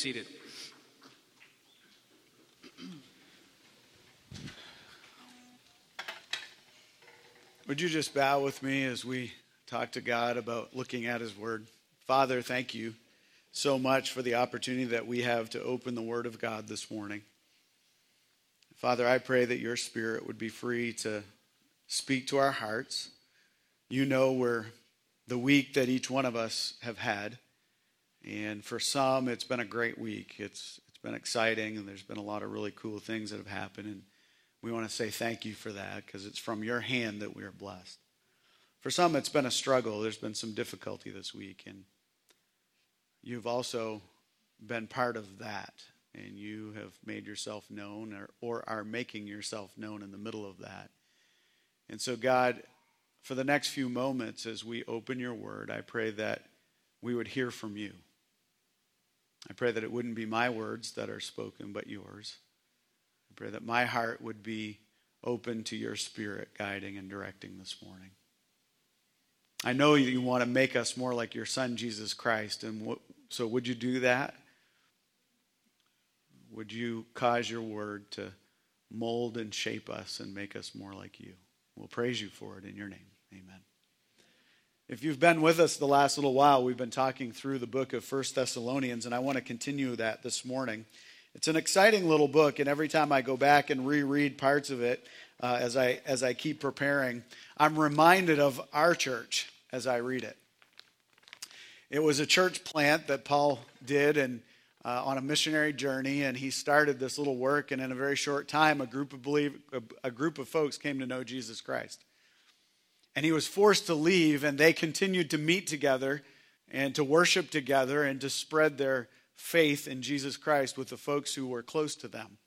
Seated. Would you just bow with me as we talk to God about looking at His Word? Father, thank you so much for the opportunity that we have to open the Word of God this morning. Father, I pray that your Spirit would be free to speak to our hearts. You know where the week that each one of us have had. And for some, it's been a great week. It's, it's been exciting, and there's been a lot of really cool things that have happened. And we want to say thank you for that because it's from your hand that we are blessed. For some, it's been a struggle. There's been some difficulty this week. And you've also been part of that. And you have made yourself known or, or are making yourself known in the middle of that. And so, God, for the next few moments as we open your word, I pray that we would hear from you. I pray that it wouldn't be my words that are spoken, but yours. I pray that my heart would be open to your spirit guiding and directing this morning. I know you want to make us more like your son, Jesus Christ. And so, would you do that? Would you cause your word to mold and shape us and make us more like you? We'll praise you for it in your name. Amen. If you've been with us the last little while, we've been talking through the book of First Thessalonians, and I want to continue that this morning. It's an exciting little book, and every time I go back and reread parts of it uh, as, I, as I keep preparing, I'm reminded of our church as I read it. It was a church plant that Paul did and uh, on a missionary journey, and he started this little work. And in a very short time, a group of believe, a, a group of folks came to know Jesus Christ and he was forced to leave, and they continued to meet together and to worship together and to spread their faith in Jesus Christ with the folks who were close to them.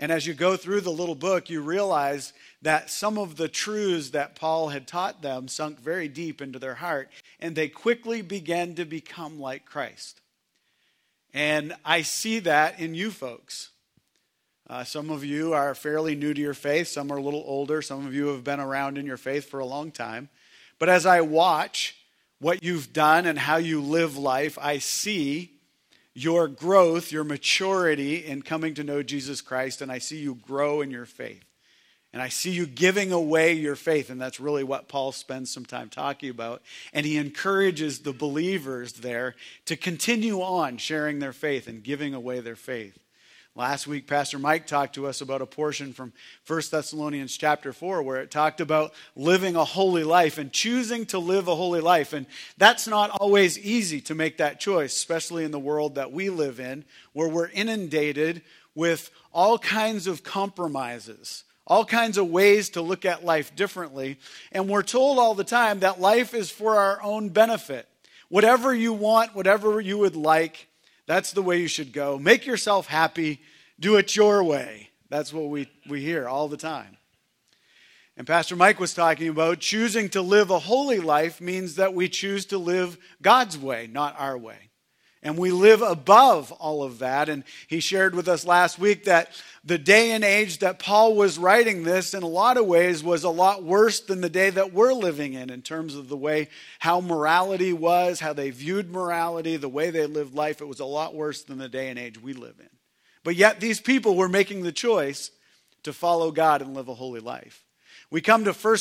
And as you go through the little book, you realize that some of the truths that Paul had taught them sunk very deep into their heart, and they quickly began to become like Christ. And I see that in you folks. Uh, some of you are fairly new to your faith, some are a little older, some of you have been around in your faith for a long time. But as I watch what you've done and how you live life, I see your growth, your maturity in coming to know Jesus Christ, and I see you grow in your faith. And I see you giving away your faith, and that's really what Paul spends some time talking about. And he encourages the believers there to continue on sharing their faith and giving away their faith. Last week, Pastor Mike talked to us about a portion from 1 Thessalonians chapter 4 where it talked about living a holy life and choosing to live a holy life. And that's not always easy to make that choice, especially in the world that we live in, where we're inundated with all kinds of compromises, all kinds of ways to look at life differently. And we're told all the time that life is for our own benefit. Whatever you want, whatever you would like, that's the way you should go. Make yourself happy. Do it your way. That's what we, we hear all the time. And Pastor Mike was talking about choosing to live a holy life means that we choose to live God's way, not our way. And we live above all of that. And he shared with us last week that the day and age that Paul was writing this, in a lot of ways, was a lot worse than the day that we're living in, in terms of the way how morality was, how they viewed morality, the way they lived life. It was a lot worse than the day and age we live in. But yet, these people were making the choice to follow God and live a holy life. We come to 1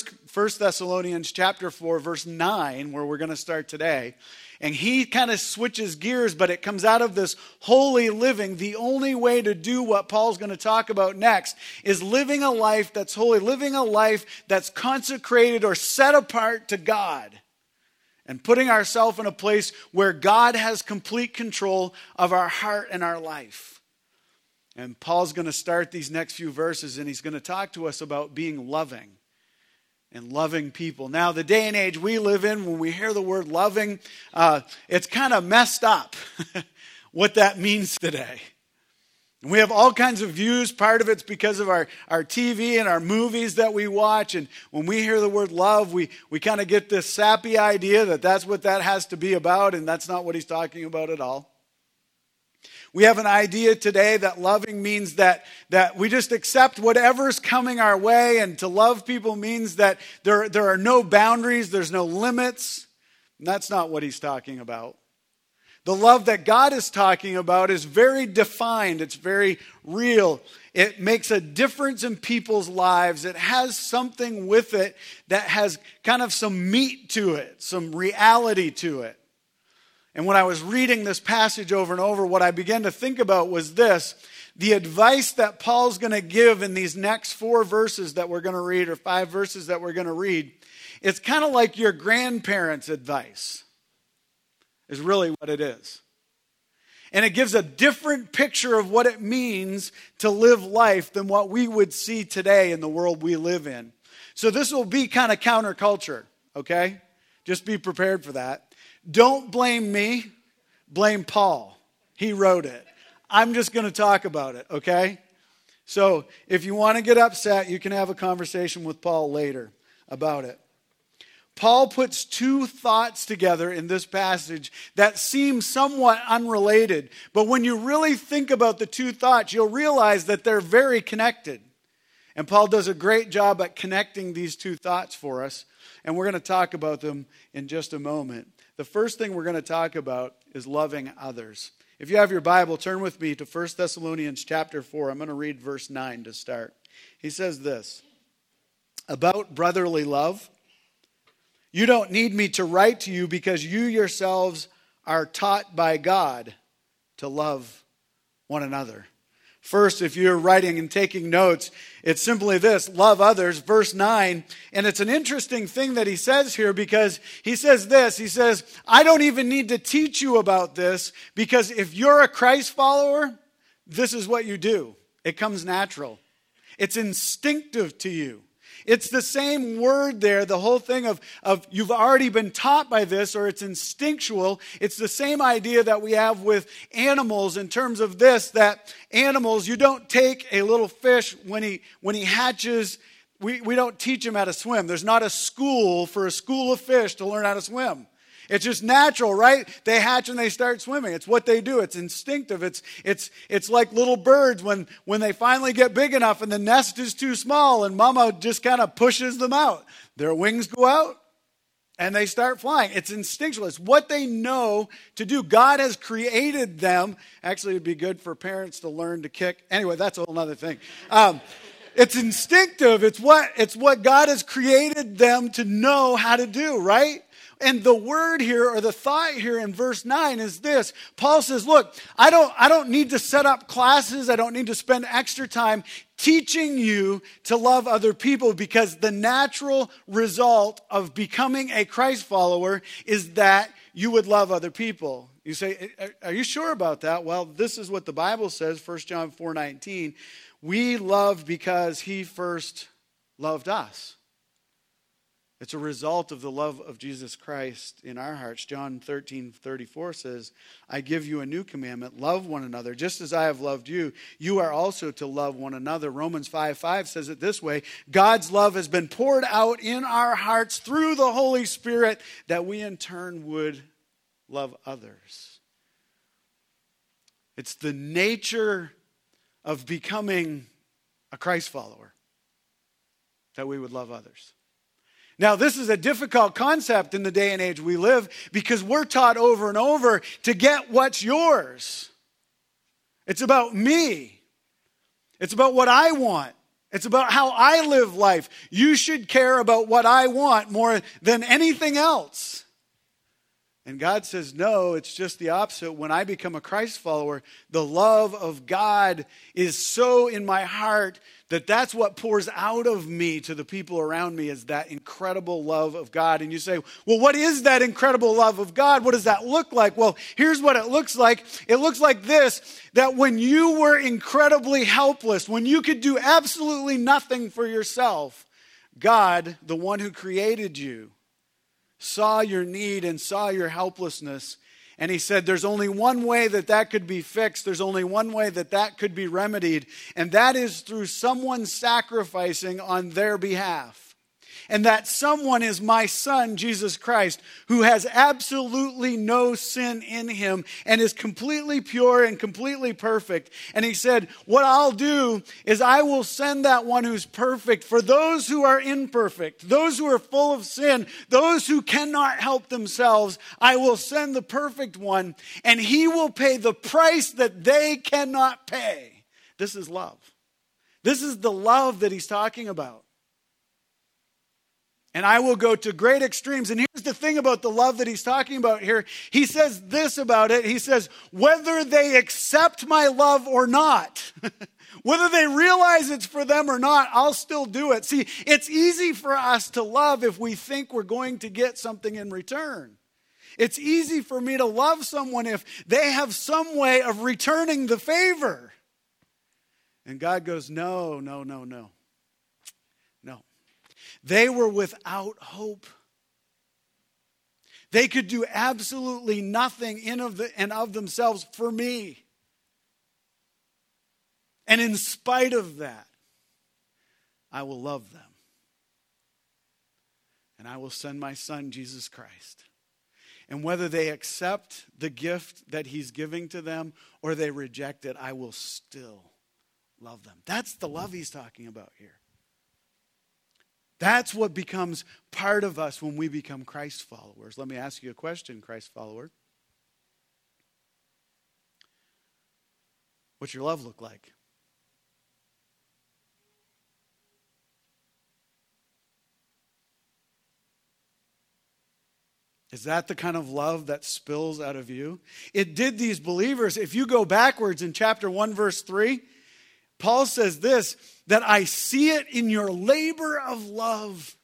Thessalonians chapter 4, verse 9, where we're going to start today. And he kind of switches gears, but it comes out of this holy living. The only way to do what Paul's going to talk about next is living a life that's holy, living a life that's consecrated or set apart to God. And putting ourselves in a place where God has complete control of our heart and our life. And Paul's going to start these next few verses and he's going to talk to us about being loving and loving people. Now, the day and age we live in, when we hear the word loving, uh, it's kind of messed up what that means today. we have all kinds of views. Part of it's because of our, our TV and our movies that we watch. And when we hear the word love, we, we kind of get this sappy idea that that's what that has to be about, and that's not what he's talking about at all. We have an idea today that loving means that, that we just accept whatever's coming our way, and to love people means that there, there are no boundaries, there's no limits. And that's not what he's talking about. The love that God is talking about is very defined, it's very real. It makes a difference in people's lives. It has something with it that has kind of some meat to it, some reality to it. And when I was reading this passage over and over, what I began to think about was this the advice that Paul's going to give in these next four verses that we're going to read, or five verses that we're going to read, it's kind of like your grandparents' advice, is really what it is. And it gives a different picture of what it means to live life than what we would see today in the world we live in. So this will be kind of counterculture, okay? Just be prepared for that. Don't blame me, blame Paul. He wrote it. I'm just going to talk about it, okay? So if you want to get upset, you can have a conversation with Paul later about it. Paul puts two thoughts together in this passage that seem somewhat unrelated, but when you really think about the two thoughts, you'll realize that they're very connected. And Paul does a great job at connecting these two thoughts for us, and we're going to talk about them in just a moment. The first thing we're going to talk about is loving others. If you have your Bible, turn with me to 1 Thessalonians chapter 4. I'm going to read verse 9 to start. He says this About brotherly love, you don't need me to write to you because you yourselves are taught by God to love one another. First, if you're writing and taking notes, it's simply this love others, verse 9. And it's an interesting thing that he says here because he says this He says, I don't even need to teach you about this because if you're a Christ follower, this is what you do. It comes natural, it's instinctive to you. It's the same word there, the whole thing of, of you've already been taught by this or it's instinctual. It's the same idea that we have with animals in terms of this that animals, you don't take a little fish when he, when he hatches, we, we don't teach him how to swim. There's not a school for a school of fish to learn how to swim. It's just natural, right? They hatch and they start swimming. It's what they do. It's instinctive. It's, it's, it's like little birds when, when they finally get big enough and the nest is too small and mama just kind of pushes them out. Their wings go out and they start flying. It's instinctual. It's what they know to do. God has created them. Actually, it'd be good for parents to learn to kick. Anyway, that's a whole other thing. Um, it's instinctive. It's what, it's what God has created them to know how to do, right? And the word here or the thought here in verse 9 is this. Paul says, look, I don't, I don't need to set up classes. I don't need to spend extra time teaching you to love other people because the natural result of becoming a Christ follower is that you would love other people. You say, are you sure about that? Well, this is what the Bible says, 1 John 4 19. We love because he first loved us. It's a result of the love of Jesus Christ in our hearts. John 13, 34 says, I give you a new commandment love one another. Just as I have loved you, you are also to love one another. Romans 5 5 says it this way God's love has been poured out in our hearts through the Holy Spirit that we in turn would love others. It's the nature of becoming a Christ follower that we would love others. Now, this is a difficult concept in the day and age we live because we're taught over and over to get what's yours. It's about me, it's about what I want. It's about how I live life. You should care about what I want more than anything else. And God says, no, it's just the opposite. When I become a Christ follower, the love of God is so in my heart that that's what pours out of me to the people around me is that incredible love of God. And you say, well, what is that incredible love of God? What does that look like? Well, here's what it looks like. It looks like this, that when you were incredibly helpless, when you could do absolutely nothing for yourself, God, the one who created you, saw your need and saw your helplessness and he said, There's only one way that that could be fixed. There's only one way that that could be remedied. And that is through someone sacrificing on their behalf. And that someone is my son, Jesus Christ, who has absolutely no sin in him and is completely pure and completely perfect. And he said, What I'll do is I will send that one who's perfect for those who are imperfect, those who are full of sin, those who cannot help themselves. I will send the perfect one, and he will pay the price that they cannot pay. This is love. This is the love that he's talking about. And I will go to great extremes. And here's the thing about the love that he's talking about here. He says this about it. He says, whether they accept my love or not, whether they realize it's for them or not, I'll still do it. See, it's easy for us to love if we think we're going to get something in return. It's easy for me to love someone if they have some way of returning the favor. And God goes, No, no, no, no. They were without hope. They could do absolutely nothing in of the, and of themselves for me. And in spite of that, I will love them. And I will send my son, Jesus Christ. And whether they accept the gift that he's giving to them or they reject it, I will still love them. That's the love he's talking about here. That's what becomes part of us when we become Christ followers. Let me ask you a question, Christ follower. What's your love look like? Is that the kind of love that spills out of you? It did these believers. If you go backwards in chapter 1, verse 3, Paul says this that I see it in your labor of love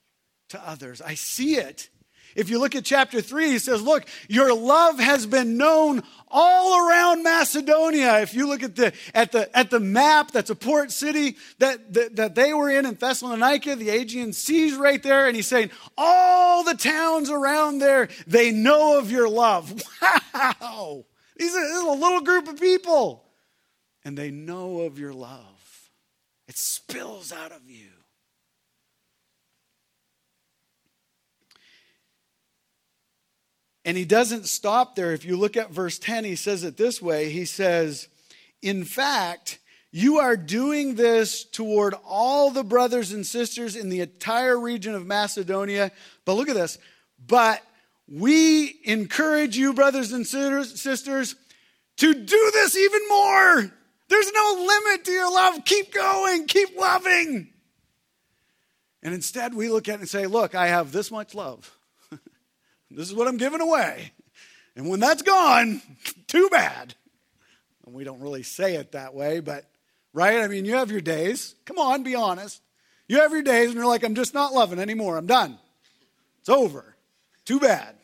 to others. I see it. If you look at chapter 3, he says, Look, your love has been known all around Macedonia. If you look at the, at the, at the map, that's a port city that, that, that they were in in Thessalonica, the Aegean Sea's right there. And he's saying, All the towns around there, they know of your love. Wow. These are, this is a little group of people and they know of your love. It spills out of you. And he doesn't stop there. If you look at verse 10, he says it this way He says, In fact, you are doing this toward all the brothers and sisters in the entire region of Macedonia. But look at this. But we encourage you, brothers and sisters, to do this even more. There's no limit to your love. Keep going, keep loving. And instead, we look at it and say, Look, I have this much love. this is what I'm giving away. And when that's gone, too bad. And we don't really say it that way, but, right? I mean, you have your days. Come on, be honest. You have your days, and you're like, I'm just not loving anymore. I'm done. It's over. Too bad.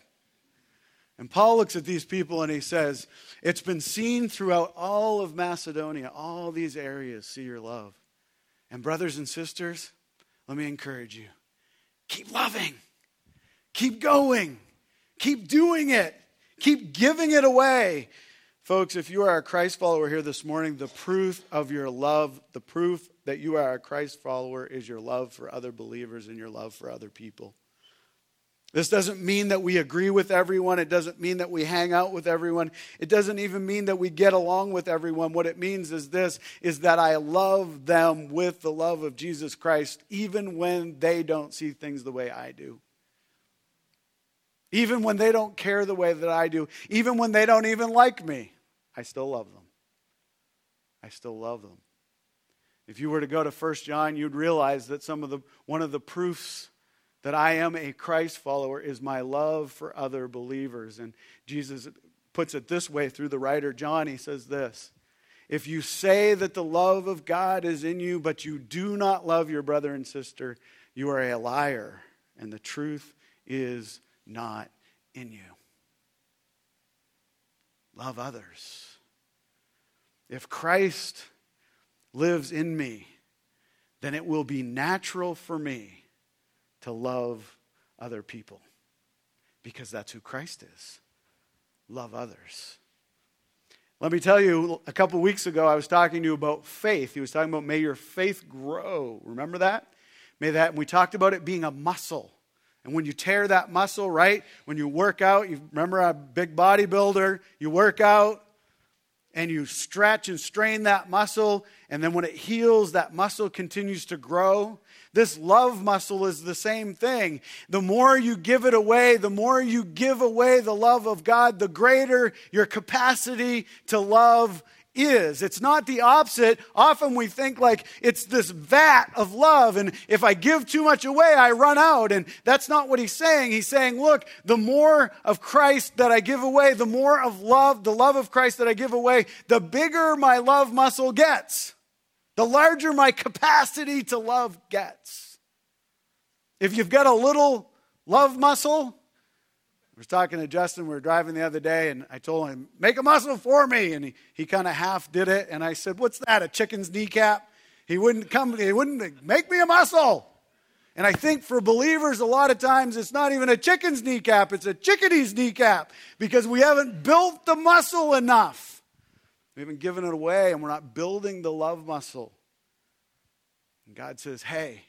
And Paul looks at these people and he says, It's been seen throughout all of Macedonia, all these areas, see your love. And, brothers and sisters, let me encourage you keep loving, keep going, keep doing it, keep giving it away. Folks, if you are a Christ follower here this morning, the proof of your love, the proof that you are a Christ follower is your love for other believers and your love for other people. This doesn't mean that we agree with everyone. It doesn't mean that we hang out with everyone. It doesn't even mean that we get along with everyone. What it means is this is that I love them with the love of Jesus Christ even when they don't see things the way I do. Even when they don't care the way that I do, even when they don't even like me, I still love them. I still love them. If you were to go to 1 John, you'd realize that some of the one of the proofs that I am a Christ follower is my love for other believers. And Jesus puts it this way through the writer John. He says this If you say that the love of God is in you, but you do not love your brother and sister, you are a liar, and the truth is not in you. Love others. If Christ lives in me, then it will be natural for me to love other people because that's who Christ is. Love others. Let me tell you, a couple weeks ago, I was talking to you about faith. He was talking about, may your faith grow. Remember that? may that, and we talked about it being a muscle. And when you tear that muscle, right? When you work out, you remember a big bodybuilder, you work out and you stretch and strain that muscle, and then when it heals, that muscle continues to grow. This love muscle is the same thing. The more you give it away, the more you give away the love of God, the greater your capacity to love is. It's not the opposite. Often we think like it's this vat of love, and if I give too much away, I run out. And that's not what he's saying. He's saying, look, the more of Christ that I give away, the more of love, the love of Christ that I give away, the bigger my love muscle gets the larger my capacity to love gets. If you've got a little love muscle, I was talking to Justin, we were driving the other day, and I told him, make a muscle for me. And he, he kind of half did it. And I said, What's that? A chicken's kneecap? He wouldn't come, he wouldn't make me a muscle. And I think for believers, a lot of times it's not even a chicken's kneecap, it's a chickadee's kneecap because we haven't built the muscle enough. We haven't given it away and we're not building the love muscle. And God says, hey,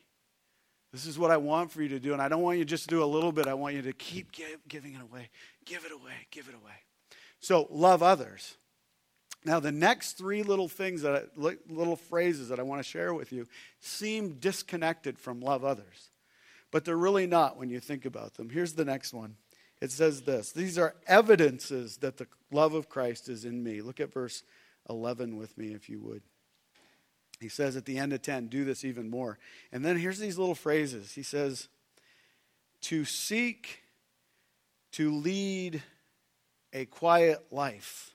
this is what I want for you to do. And I don't want you just to do a little bit. I want you to keep give, giving it away. Give it away. Give it away. So, love others. Now, the next three little things that I, little phrases that I want to share with you seem disconnected from love others, but they're really not when you think about them. Here's the next one. It says this These are evidences that the love of Christ is in me. Look at verse 11 with me, if you would. He says at the end of 10, do this even more. And then here's these little phrases. He says, to seek to lead a quiet life.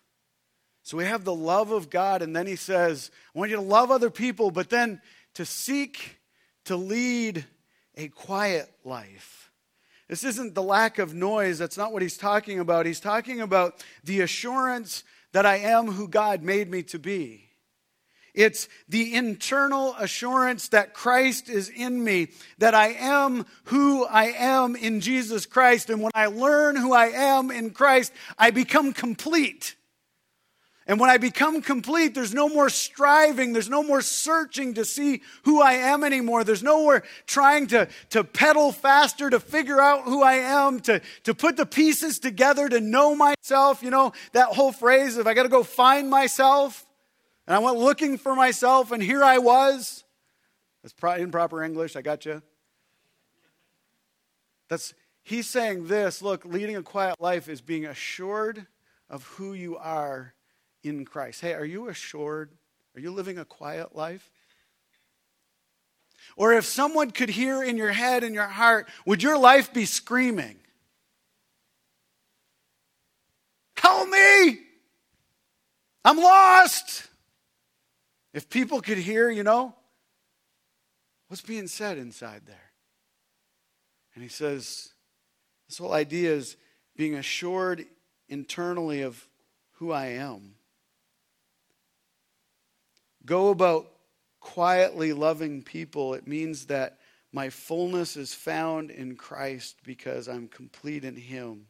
So we have the love of God, and then he says, I want you to love other people, but then to seek to lead a quiet life. This isn't the lack of noise. That's not what he's talking about. He's talking about the assurance that I am who God made me to be. It's the internal assurance that Christ is in me, that I am who I am in Jesus Christ. And when I learn who I am in Christ, I become complete. And when I become complete, there's no more striving, there's no more searching to see who I am anymore. There's no more trying to, to pedal faster to figure out who I am, to, to put the pieces together to know myself. You know, that whole phrase of I got to go find myself. And I went looking for myself, and here I was. That's improper English. I got you. That's he's saying this. Look, leading a quiet life is being assured of who you are in Christ. Hey, are you assured? Are you living a quiet life? Or if someone could hear in your head and your heart, would your life be screaming? Help me! I'm lost! If people could hear, you know, what's being said inside there? And he says, this whole idea is being assured internally of who I am go about quietly loving people, it means that my fullness is found in Christ because I'm complete in Him.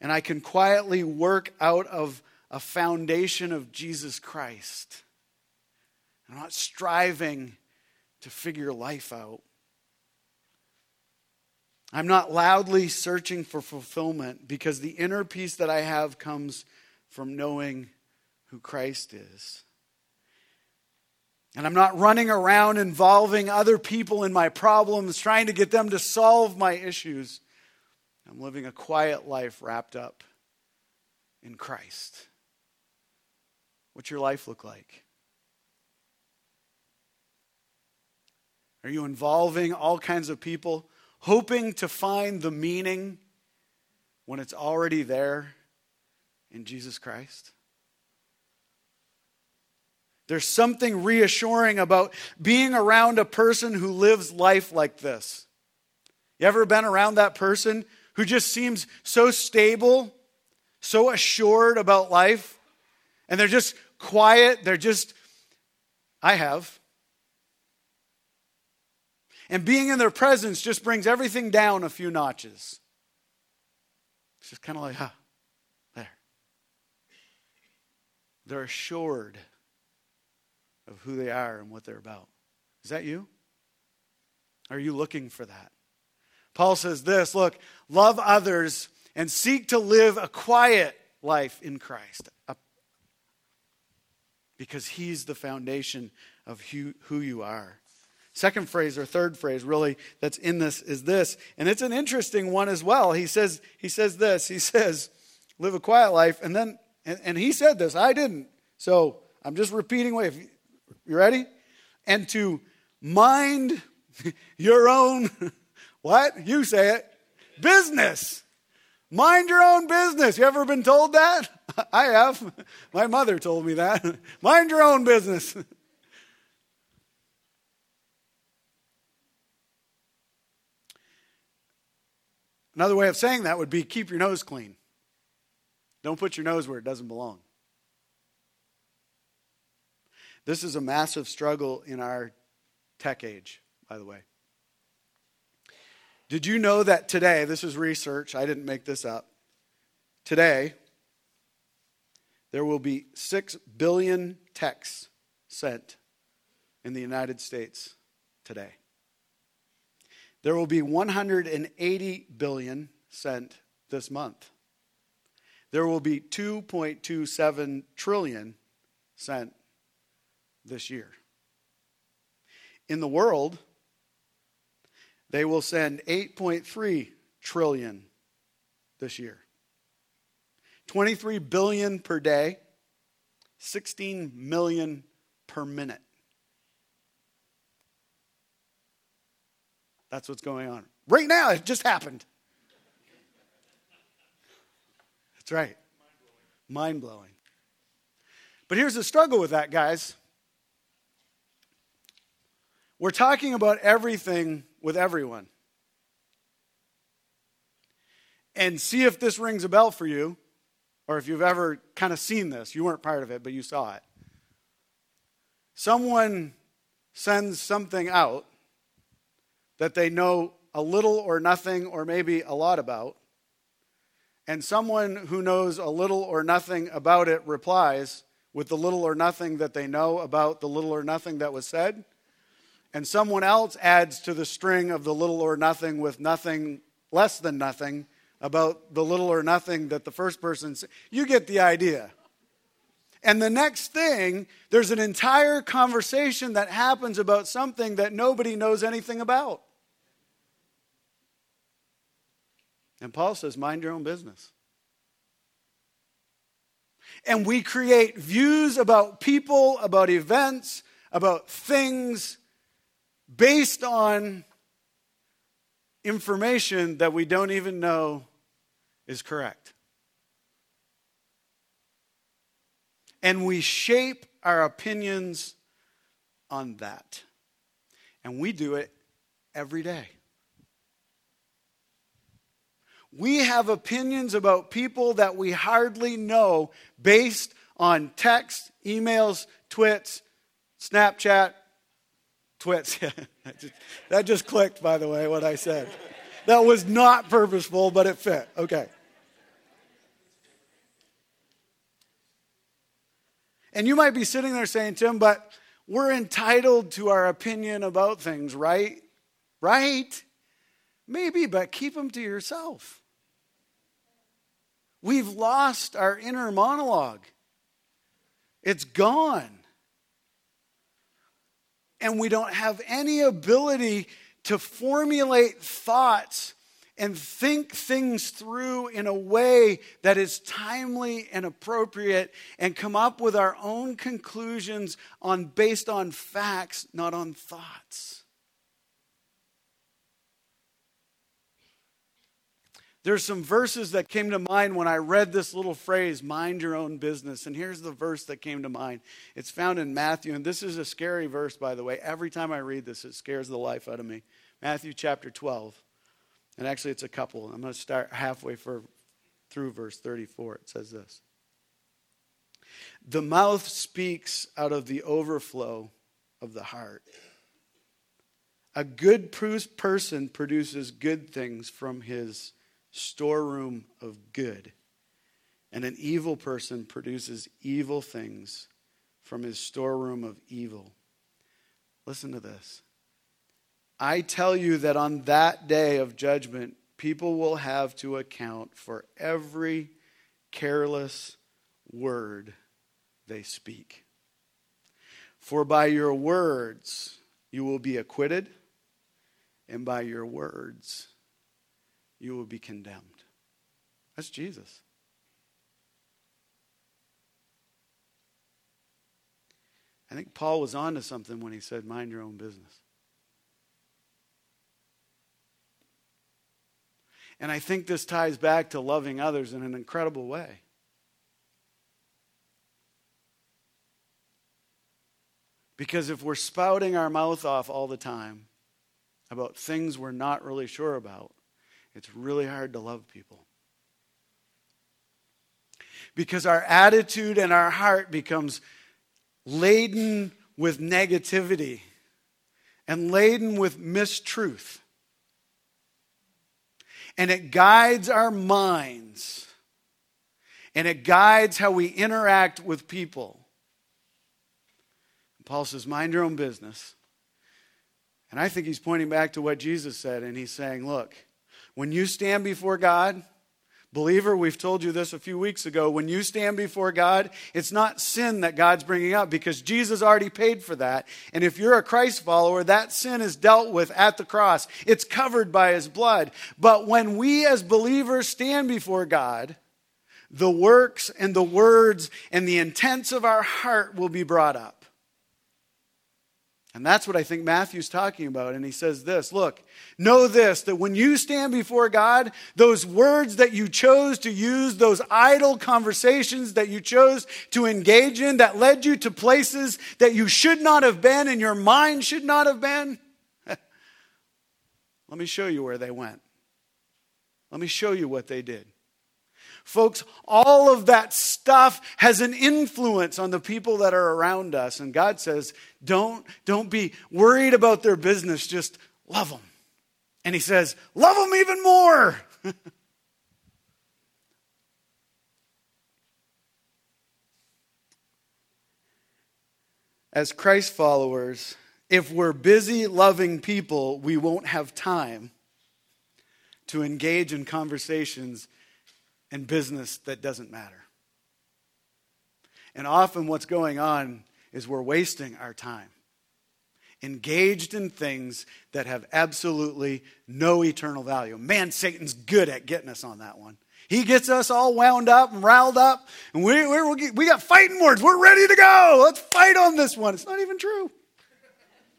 And I can quietly work out of a foundation of Jesus Christ. I'm not striving to figure life out. I'm not loudly searching for fulfillment because the inner peace that I have comes from knowing who Christ is. And I'm not running around involving other people in my problems, trying to get them to solve my issues. I'm living a quiet life wrapped up in Christ. What's your life look like? Are you involving all kinds of people, hoping to find the meaning when it's already there in Jesus Christ? There's something reassuring about being around a person who lives life like this. You ever been around that person who just seems so stable, so assured about life, and they're just quiet? They're just, I have. And being in their presence just brings everything down a few notches. It's just kind of like, ah, there. They're assured of who they are and what they're about. Is that you? Are you looking for that? Paul says this look, love others and seek to live a quiet life in Christ because he's the foundation of who, who you are. Second phrase or third phrase really that's in this is this, and it's an interesting one as well. He says he says this. He says, "Live a quiet life," and then and, and he said this. I didn't, so I'm just repeating. What you, you ready? And to mind your own what you say it business. Mind your own business. You ever been told that? I have. My mother told me that. Mind your own business. Another way of saying that would be keep your nose clean. Don't put your nose where it doesn't belong. This is a massive struggle in our tech age, by the way. Did you know that today, this is research, I didn't make this up. Today, there will be 6 billion texts sent in the United States today. There will be 180 billion sent this month. There will be 2.27 trillion sent this year. In the world, they will send 8.3 trillion this year. 23 billion per day, 16 million per minute. That's what's going on. Right now, it just happened. That's right. Mind blowing. But here's the struggle with that, guys. We're talking about everything with everyone. And see if this rings a bell for you, or if you've ever kind of seen this. You weren't part of it, but you saw it. Someone sends something out that they know a little or nothing or maybe a lot about, and someone who knows a little or nothing about it replies with the little or nothing that they know about the little or nothing that was said, and someone else adds to the string of the little or nothing with nothing less than nothing about the little or nothing that the first person said. You get the idea. And the next thing, there's an entire conversation that happens about something that nobody knows anything about. And Paul says, mind your own business. And we create views about people, about events, about things based on information that we don't even know is correct. And we shape our opinions on that. And we do it every day. We have opinions about people that we hardly know based on text, emails, twits, Snapchat, twits. that, just, that just clicked, by the way, what I said. That was not purposeful, but it fit. Okay. And you might be sitting there saying, Tim, but we're entitled to our opinion about things, right? Right? Maybe, but keep them to yourself. We've lost our inner monologue, it's gone. And we don't have any ability to formulate thoughts and think things through in a way that is timely and appropriate and come up with our own conclusions on based on facts not on thoughts There's some verses that came to mind when I read this little phrase, mind your own business. And here's the verse that came to mind. It's found in Matthew, and this is a scary verse, by the way. Every time I read this, it scares the life out of me. Matthew chapter 12. And actually, it's a couple. I'm going to start halfway for, through verse 34. It says this The mouth speaks out of the overflow of the heart. A good person produces good things from his storeroom of good. And an evil person produces evil things from his storeroom of evil. Listen to this. I tell you that on that day of judgment, people will have to account for every careless word they speak. For by your words you will be acquitted, and by your words you will be condemned. That's Jesus. I think Paul was on to something when he said, Mind your own business. And I think this ties back to loving others in an incredible way. Because if we're spouting our mouth off all the time about things we're not really sure about, it's really hard to love people. Because our attitude and our heart becomes laden with negativity and laden with mistruth. And it guides our minds and it guides how we interact with people. Paul says, Mind your own business. And I think he's pointing back to what Jesus said, and he's saying, Look, when you stand before God, believer, we've told you this a few weeks ago, when you stand before God, it's not sin that God's bringing up because Jesus already paid for that. And if you're a Christ follower, that sin is dealt with at the cross, it's covered by his blood. But when we as believers stand before God, the works and the words and the intents of our heart will be brought up. And that's what I think Matthew's talking about. And he says this Look, know this, that when you stand before God, those words that you chose to use, those idle conversations that you chose to engage in, that led you to places that you should not have been and your mind should not have been, let me show you where they went. Let me show you what they did. Folks, all of that stuff has an influence on the people that are around us. And God says, don't, don't be worried about their business, just love them. And He says, love them even more. As Christ followers, if we're busy loving people, we won't have time to engage in conversations and business that doesn't matter. And often what's going on is we're wasting our time engaged in things that have absolutely no eternal value. Man, Satan's good at getting us on that one. He gets us all wound up and riled up, and we, we, we got fighting words. We're ready to go. Let's fight on this one. It's not even true.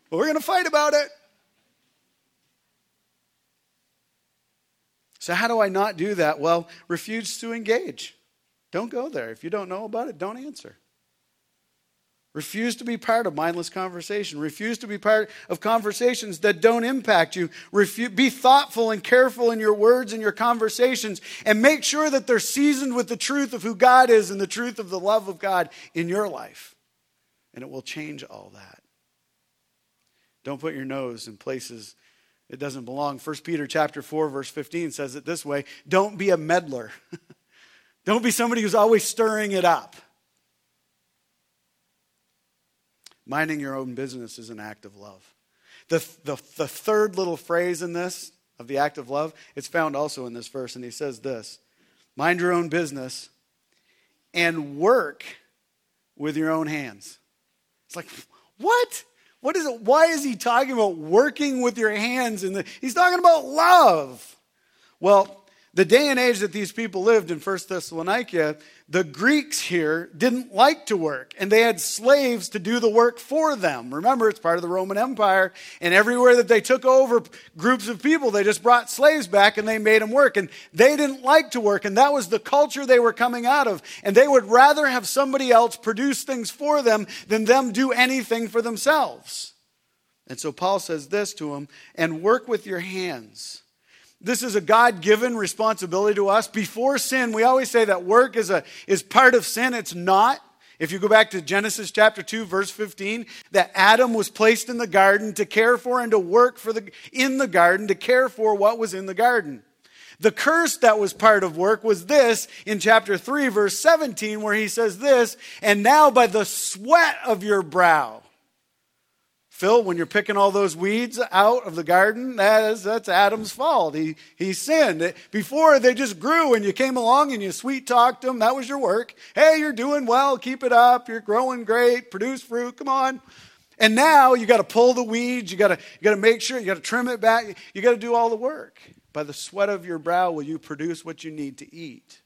But we're going to fight about it. So, how do I not do that? Well, refuse to engage. Don't go there. If you don't know about it, don't answer. Refuse to be part of mindless conversation. Refuse to be part of conversations that don't impact you. Refu- be thoughtful and careful in your words and your conversations and make sure that they're seasoned with the truth of who God is and the truth of the love of God in your life. And it will change all that. Don't put your nose in places it doesn't belong. 1 Peter chapter 4 verse 15 says it this way, don't be a meddler. don't be somebody who's always stirring it up. Minding your own business is an act of love. The, the, the third little phrase in this of the act of love, it's found also in this verse, and he says this Mind your own business and work with your own hands. It's like, what? What is it? Why is he talking about working with your hands? And he's talking about love. Well, the day and age that these people lived in First Thessalonica, the Greeks here didn't like to work, and they had slaves to do the work for them. Remember, it's part of the Roman Empire, and everywhere that they took over groups of people, they just brought slaves back and they made them work. And they didn't like to work, and that was the culture they were coming out of. And they would rather have somebody else produce things for them than them do anything for themselves. And so Paul says this to them and work with your hands this is a God given responsibility to us. Before sin, we always say that work is, a, is part of sin. It's not. If you go back to Genesis chapter 2 verse 15, that Adam was placed in the garden to care for and to work for the in the garden to care for what was in the garden. The curse that was part of work was this in chapter 3 verse 17 where he says this, and now by the sweat of your brow Phil, when you're picking all those weeds out of the garden, that is, that's Adam's fault. He, he sinned. Before, they just grew and you came along and you sweet talked them. That was your work. Hey, you're doing well. Keep it up. You're growing great. Produce fruit. Come on. And now you got to pull the weeds. You got to you got to make sure you got to trim it back. You got to do all the work. By the sweat of your brow will you produce what you need to eat.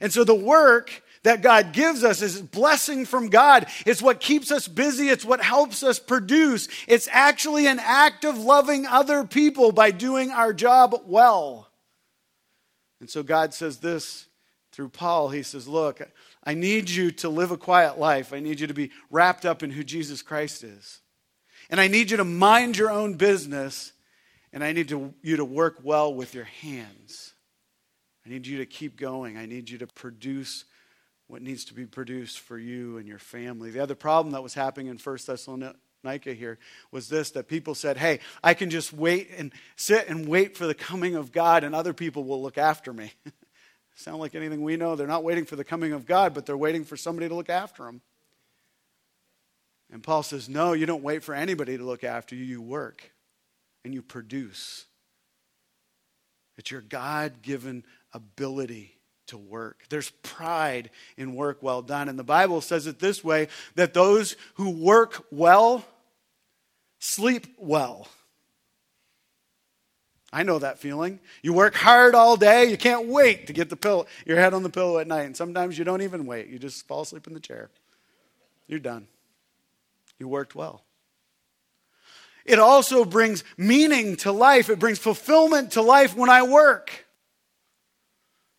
And so the work that God gives us is blessing from God. It's what keeps us busy. It's what helps us produce. It's actually an act of loving other people by doing our job well. And so God says this through Paul. He says, Look, I need you to live a quiet life. I need you to be wrapped up in who Jesus Christ is. And I need you to mind your own business. And I need to, you to work well with your hands. I need you to keep going. I need you to produce what needs to be produced for you and your family. The other problem that was happening in First Thessalonica here was this that people said, Hey, I can just wait and sit and wait for the coming of God, and other people will look after me. Sound like anything we know? They're not waiting for the coming of God, but they're waiting for somebody to look after them. And Paul says, No, you don't wait for anybody to look after you. You work and you produce. It's your God given ability to work. There's pride in work well done. And the Bible says it this way that those who work well sleep well. I know that feeling. You work hard all day, you can't wait to get the pillow, your head on the pillow at night. And sometimes you don't even wait. You just fall asleep in the chair. You're done. You worked well. It also brings meaning to life. It brings fulfillment to life when I work.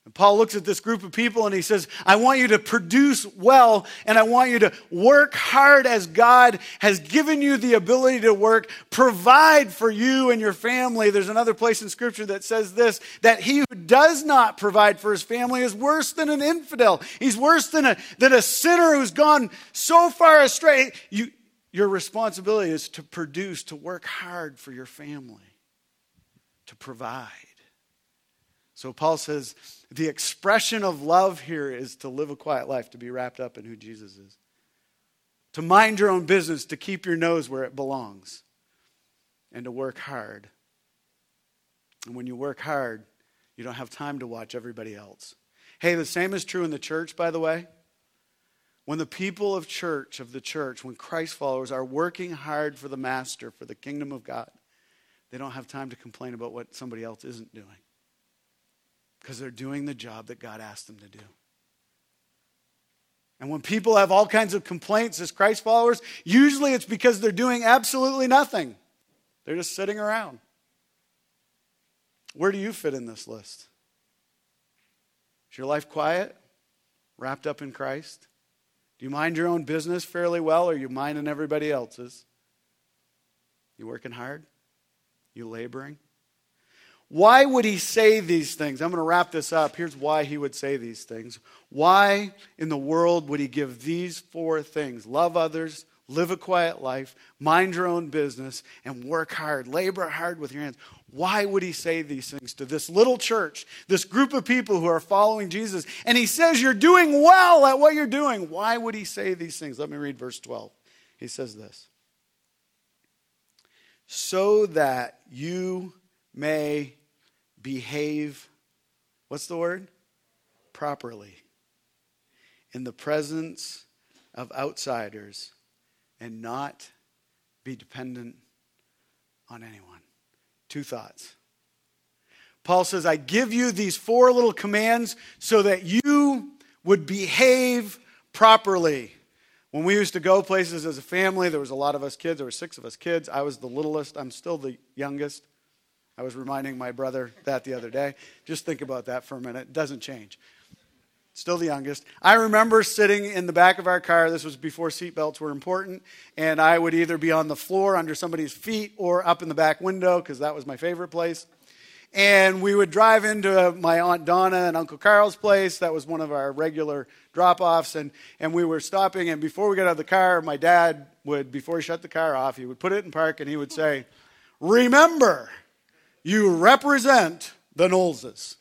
And Paul looks at this group of people and he says, I want you to produce well and I want you to work hard as God has given you the ability to work, provide for you and your family. There's another place in scripture that says this that he who does not provide for his family is worse than an infidel. He's worse than a, than a sinner who's gone so far astray. You, your responsibility is to produce, to work hard for your family, to provide. So Paul says the expression of love here is to live a quiet life, to be wrapped up in who Jesus is, to mind your own business, to keep your nose where it belongs, and to work hard. And when you work hard, you don't have time to watch everybody else. Hey, the same is true in the church, by the way. When the people of church, of the church, when Christ followers are working hard for the master, for the kingdom of God, they don't have time to complain about what somebody else isn't doing because they're doing the job that God asked them to do. And when people have all kinds of complaints as Christ followers, usually it's because they're doing absolutely nothing. They're just sitting around. Where do you fit in this list? Is your life quiet, wrapped up in Christ? Do you mind your own business fairly well, or are you minding everybody else's? You working hard? You laboring? Why would he say these things? I'm going to wrap this up. Here's why he would say these things. Why in the world would he give these four things? Love others, live a quiet life, mind your own business, and work hard. Labor hard with your hands. Why would he say these things to this little church, this group of people who are following Jesus? And he says, You're doing well at what you're doing. Why would he say these things? Let me read verse 12. He says this So that you may behave, what's the word? Properly. In the presence of outsiders and not be dependent on anyone. Two thoughts. Paul says, I give you these four little commands so that you would behave properly. When we used to go places as a family, there was a lot of us kids. There were six of us kids. I was the littlest. I'm still the youngest. I was reminding my brother that the other day. Just think about that for a minute. It doesn't change. Still the youngest. I remember sitting in the back of our car. This was before seatbelts were important. And I would either be on the floor under somebody's feet or up in the back window because that was my favorite place. And we would drive into my Aunt Donna and Uncle Carl's place. That was one of our regular drop offs. And, and we were stopping. And before we got out of the car, my dad would, before he shut the car off, he would put it in park and he would say, Remember, you represent the Knowleses.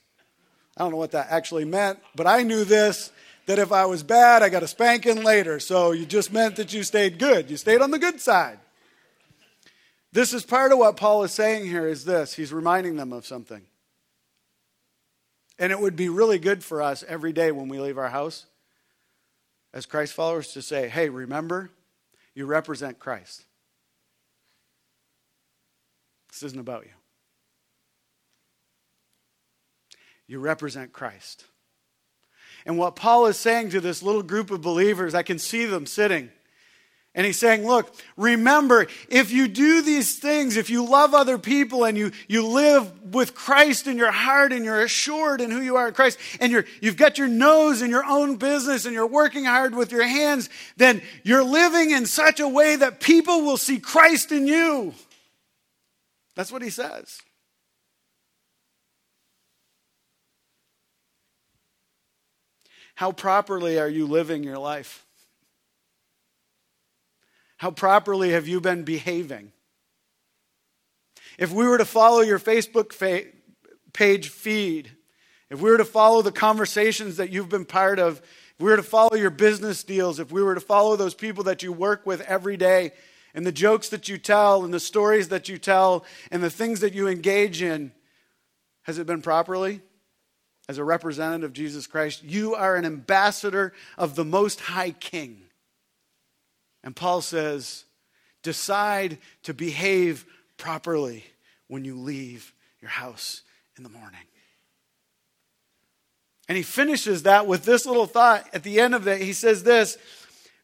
I don't know what that actually meant, but I knew this that if I was bad, I got a spanking later. So you just meant that you stayed good. You stayed on the good side. This is part of what Paul is saying here is this. He's reminding them of something. And it would be really good for us every day when we leave our house as Christ followers to say, hey, remember, you represent Christ. This isn't about you. You represent Christ. And what Paul is saying to this little group of believers, I can see them sitting. And he's saying, look, remember, if you do these things, if you love other people and you, you live with Christ in your heart and you're assured in who you are in Christ and you're, you've got your nose in your own business and you're working hard with your hands, then you're living in such a way that people will see Christ in you. That's what he says. How properly are you living your life? How properly have you been behaving? If we were to follow your Facebook fa- page feed, if we were to follow the conversations that you've been part of, if we were to follow your business deals, if we were to follow those people that you work with every day, and the jokes that you tell, and the stories that you tell, and the things that you engage in, has it been properly? As a representative of Jesus Christ, you are an ambassador of the Most High King. And Paul says, decide to behave properly when you leave your house in the morning. And he finishes that with this little thought at the end of it. He says this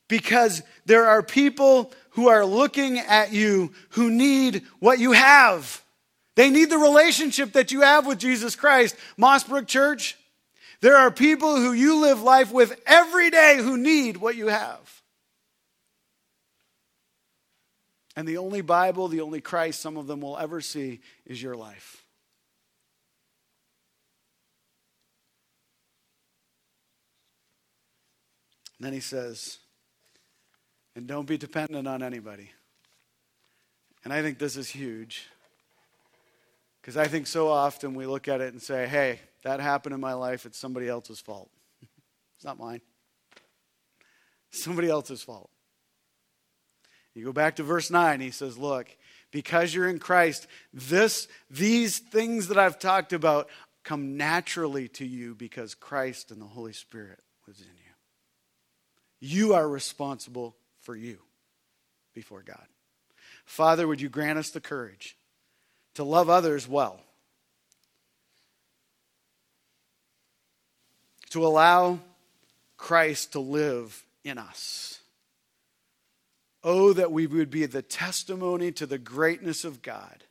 because there are people who are looking at you who need what you have. They need the relationship that you have with Jesus Christ. Mossbrook Church, there are people who you live life with every day who need what you have. And the only Bible, the only Christ some of them will ever see is your life. And then he says, and don't be dependent on anybody. And I think this is huge. Because I think so often we look at it and say, hey, that happened in my life. It's somebody else's fault. it's not mine. somebody else's fault. You go back to verse 9, he says, Look, because you're in Christ, this, these things that I've talked about come naturally to you because Christ and the Holy Spirit lives in you. You are responsible for you before God. Father, would you grant us the courage to love others well, to allow Christ to live in us Oh, that we would be the testimony to the greatness of God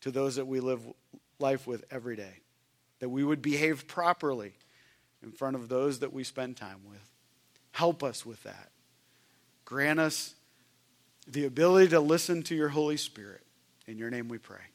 to those that we live life with every day. That we would behave properly in front of those that we spend time with. Help us with that. Grant us the ability to listen to your Holy Spirit. In your name we pray.